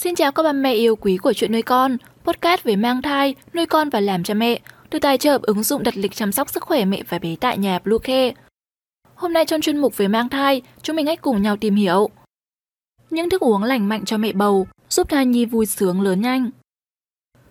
Xin chào các bà mẹ yêu quý của chuyện nuôi con, podcast về mang thai, nuôi con và làm cha mẹ, được tài trợ ứng dụng đặt lịch chăm sóc sức khỏe mẹ và bé tại nhà Bluecare. Hôm nay trong chuyên mục về mang thai, chúng mình hãy cùng nhau tìm hiểu những thức uống lành mạnh cho mẹ bầu, giúp thai nhi vui sướng lớn nhanh.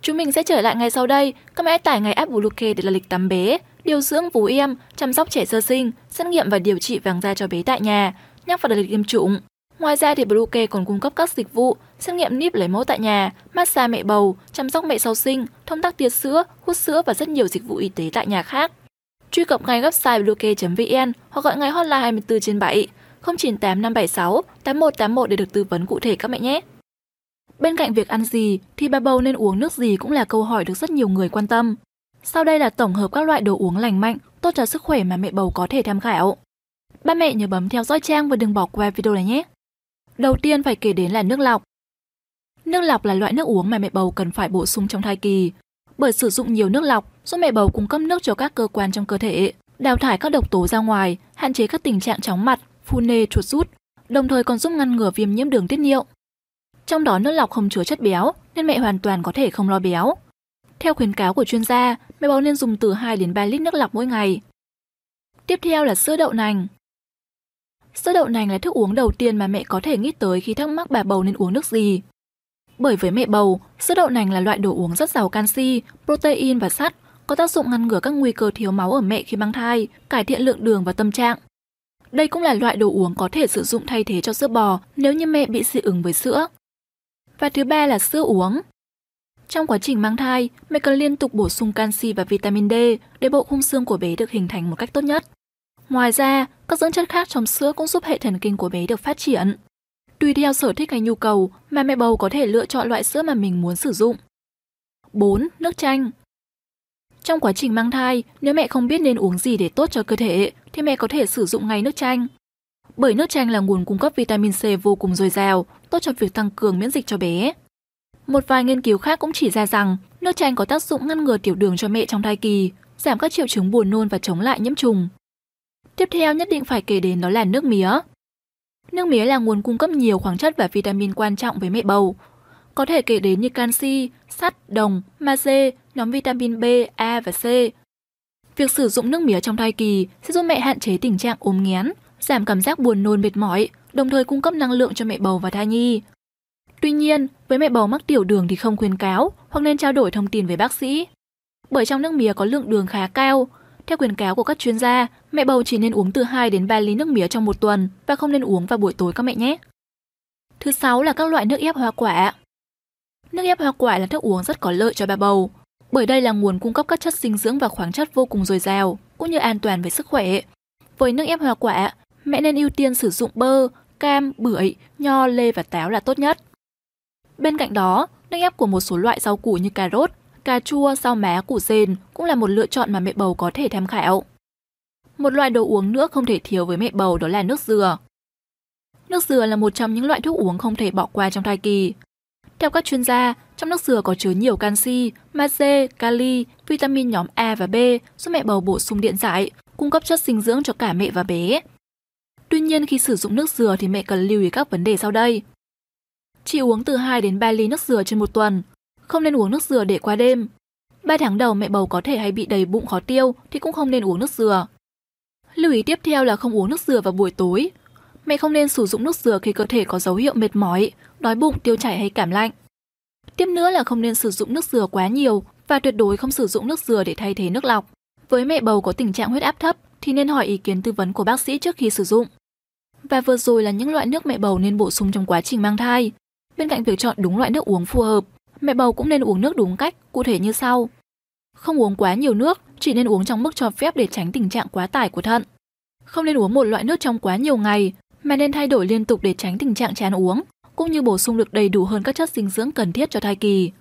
Chúng mình sẽ trở lại ngay sau đây, các mẹ tải ngay app Bluecare để là lịch tắm bé, điều dưỡng vú em, chăm sóc trẻ sơ sinh, xét nghiệm và điều trị vàng da cho bé tại nhà, nhắc vào đặt lịch tiêm chủng. Ngoài ra thì Bluecare còn cung cấp các dịch vụ xét nghiệm níp lấy mẫu tại nhà, massage mẹ bầu, chăm sóc mẹ sau sinh, thông tắc tiết sữa, hút sữa và rất nhiều dịch vụ y tế tại nhà khác. Truy cập ngay website bluecare.vn hoặc gọi ngay hotline 24 trên 7 098 576 8181 để được tư vấn cụ thể các mẹ nhé. Bên cạnh việc ăn gì thì bà bầu nên uống nước gì cũng là câu hỏi được rất nhiều người quan tâm. Sau đây là tổng hợp các loại đồ uống lành mạnh, tốt cho sức khỏe mà mẹ bầu có thể tham khảo. Ba mẹ nhớ bấm theo dõi trang và đừng bỏ qua video này nhé. Đầu tiên phải kể đến là nước lọc. Nước lọc là loại nước uống mà mẹ bầu cần phải bổ sung trong thai kỳ. Bởi sử dụng nhiều nước lọc giúp mẹ bầu cung cấp nước cho các cơ quan trong cơ thể, đào thải các độc tố ra ngoài, hạn chế các tình trạng chóng mặt, phù nề, chuột rút, đồng thời còn giúp ngăn ngừa viêm nhiễm đường tiết niệu. Trong đó nước lọc không chứa chất béo nên mẹ hoàn toàn có thể không lo béo. Theo khuyến cáo của chuyên gia, mẹ bầu nên dùng từ 2 đến 3 lít nước lọc mỗi ngày. Tiếp theo là sữa đậu nành. Sữa đậu nành là thức uống đầu tiên mà mẹ có thể nghĩ tới khi thắc mắc bà bầu nên uống nước gì. Bởi với mẹ bầu, sữa đậu nành là loại đồ uống rất giàu canxi, protein và sắt, có tác dụng ngăn ngừa các nguy cơ thiếu máu ở mẹ khi mang thai, cải thiện lượng đường và tâm trạng. Đây cũng là loại đồ uống có thể sử dụng thay thế cho sữa bò nếu như mẹ bị dị ứng với sữa. Và thứ ba là sữa uống. Trong quá trình mang thai, mẹ cần liên tục bổ sung canxi và vitamin D để bộ khung xương của bé được hình thành một cách tốt nhất. Ngoài ra, các dưỡng chất khác trong sữa cũng giúp hệ thần kinh của bé được phát triển. Tùy theo sở thích hay nhu cầu mà mẹ bầu có thể lựa chọn loại sữa mà mình muốn sử dụng. 4. Nước chanh Trong quá trình mang thai, nếu mẹ không biết nên uống gì để tốt cho cơ thể, thì mẹ có thể sử dụng ngay nước chanh. Bởi nước chanh là nguồn cung cấp vitamin C vô cùng dồi dào, tốt cho việc tăng cường miễn dịch cho bé. Một vài nghiên cứu khác cũng chỉ ra rằng nước chanh có tác dụng ngăn ngừa tiểu đường cho mẹ trong thai kỳ, giảm các triệu chứng buồn nôn và chống lại nhiễm trùng. Tiếp theo nhất định phải kể đến đó là nước mía. Nước mía là nguồn cung cấp nhiều khoáng chất và vitamin quan trọng với mẹ bầu. Có thể kể đến như canxi, sắt, đồng, magie, nhóm vitamin B, A và C. Việc sử dụng nước mía trong thai kỳ sẽ giúp mẹ hạn chế tình trạng ốm nghén, giảm cảm giác buồn nôn mệt mỏi, đồng thời cung cấp năng lượng cho mẹ bầu và thai nhi. Tuy nhiên, với mẹ bầu mắc tiểu đường thì không khuyến cáo hoặc nên trao đổi thông tin với bác sĩ. Bởi trong nước mía có lượng đường khá cao, theo khuyến cáo của các chuyên gia, mẹ bầu chỉ nên uống từ 2 đến 3 ly nước mía trong một tuần và không nên uống vào buổi tối các mẹ nhé. Thứ sáu là các loại nước ép hoa quả. Nước ép hoa quả là thức uống rất có lợi cho bà bầu, bởi đây là nguồn cung cấp các chất dinh dưỡng và khoáng chất vô cùng dồi dào, cũng như an toàn về sức khỏe. Với nước ép hoa quả, mẹ nên ưu tiên sử dụng bơ, cam, bưởi, nho, lê và táo là tốt nhất. Bên cạnh đó, nước ép của một số loại rau củ như cà rốt, cà chua, rau má, củ sen cũng là một lựa chọn mà mẹ bầu có thể tham khảo. Một loại đồ uống nữa không thể thiếu với mẹ bầu đó là nước dừa. Nước dừa là một trong những loại thuốc uống không thể bỏ qua trong thai kỳ. Theo các chuyên gia, trong nước dừa có chứa nhiều canxi, magie, kali, vitamin nhóm A và B giúp mẹ bầu bổ sung điện giải, cung cấp chất dinh dưỡng cho cả mẹ và bé. Tuy nhiên khi sử dụng nước dừa thì mẹ cần lưu ý các vấn đề sau đây. Chỉ uống từ 2 đến 3 ly nước dừa trên một tuần, không nên uống nước dừa để qua đêm. 3 tháng đầu mẹ bầu có thể hay bị đầy bụng khó tiêu thì cũng không nên uống nước dừa. Lưu ý tiếp theo là không uống nước dừa vào buổi tối. Mẹ không nên sử dụng nước dừa khi cơ thể có dấu hiệu mệt mỏi, đói bụng, tiêu chảy hay cảm lạnh. Tiếp nữa là không nên sử dụng nước dừa quá nhiều và tuyệt đối không sử dụng nước dừa để thay thế nước lọc. Với mẹ bầu có tình trạng huyết áp thấp thì nên hỏi ý kiến tư vấn của bác sĩ trước khi sử dụng. Và vừa rồi là những loại nước mẹ bầu nên bổ sung trong quá trình mang thai. Bên cạnh việc chọn đúng loại nước uống phù hợp, mẹ bầu cũng nên uống nước đúng cách, cụ thể như sau. Không uống quá nhiều nước, chỉ nên uống trong mức cho phép để tránh tình trạng quá tải của thận. Không nên uống một loại nước trong quá nhiều ngày, mà nên thay đổi liên tục để tránh tình trạng chán uống, cũng như bổ sung được đầy đủ hơn các chất dinh dưỡng cần thiết cho thai kỳ.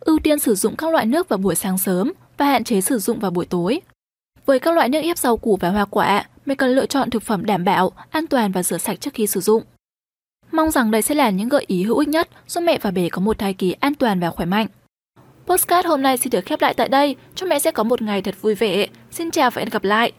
Ưu tiên sử dụng các loại nước vào buổi sáng sớm và hạn chế sử dụng vào buổi tối. Với các loại nước ép rau củ và hoa quả, mẹ cần lựa chọn thực phẩm đảm bảo, an toàn và rửa sạch trước khi sử dụng. Mong rằng đây sẽ là những gợi ý hữu ích nhất giúp mẹ và bé có một thai kỳ an toàn và khỏe mạnh. Postcard hôm nay xin được khép lại tại đây. Chúc mẹ sẽ có một ngày thật vui vẻ. Xin chào và hẹn gặp lại.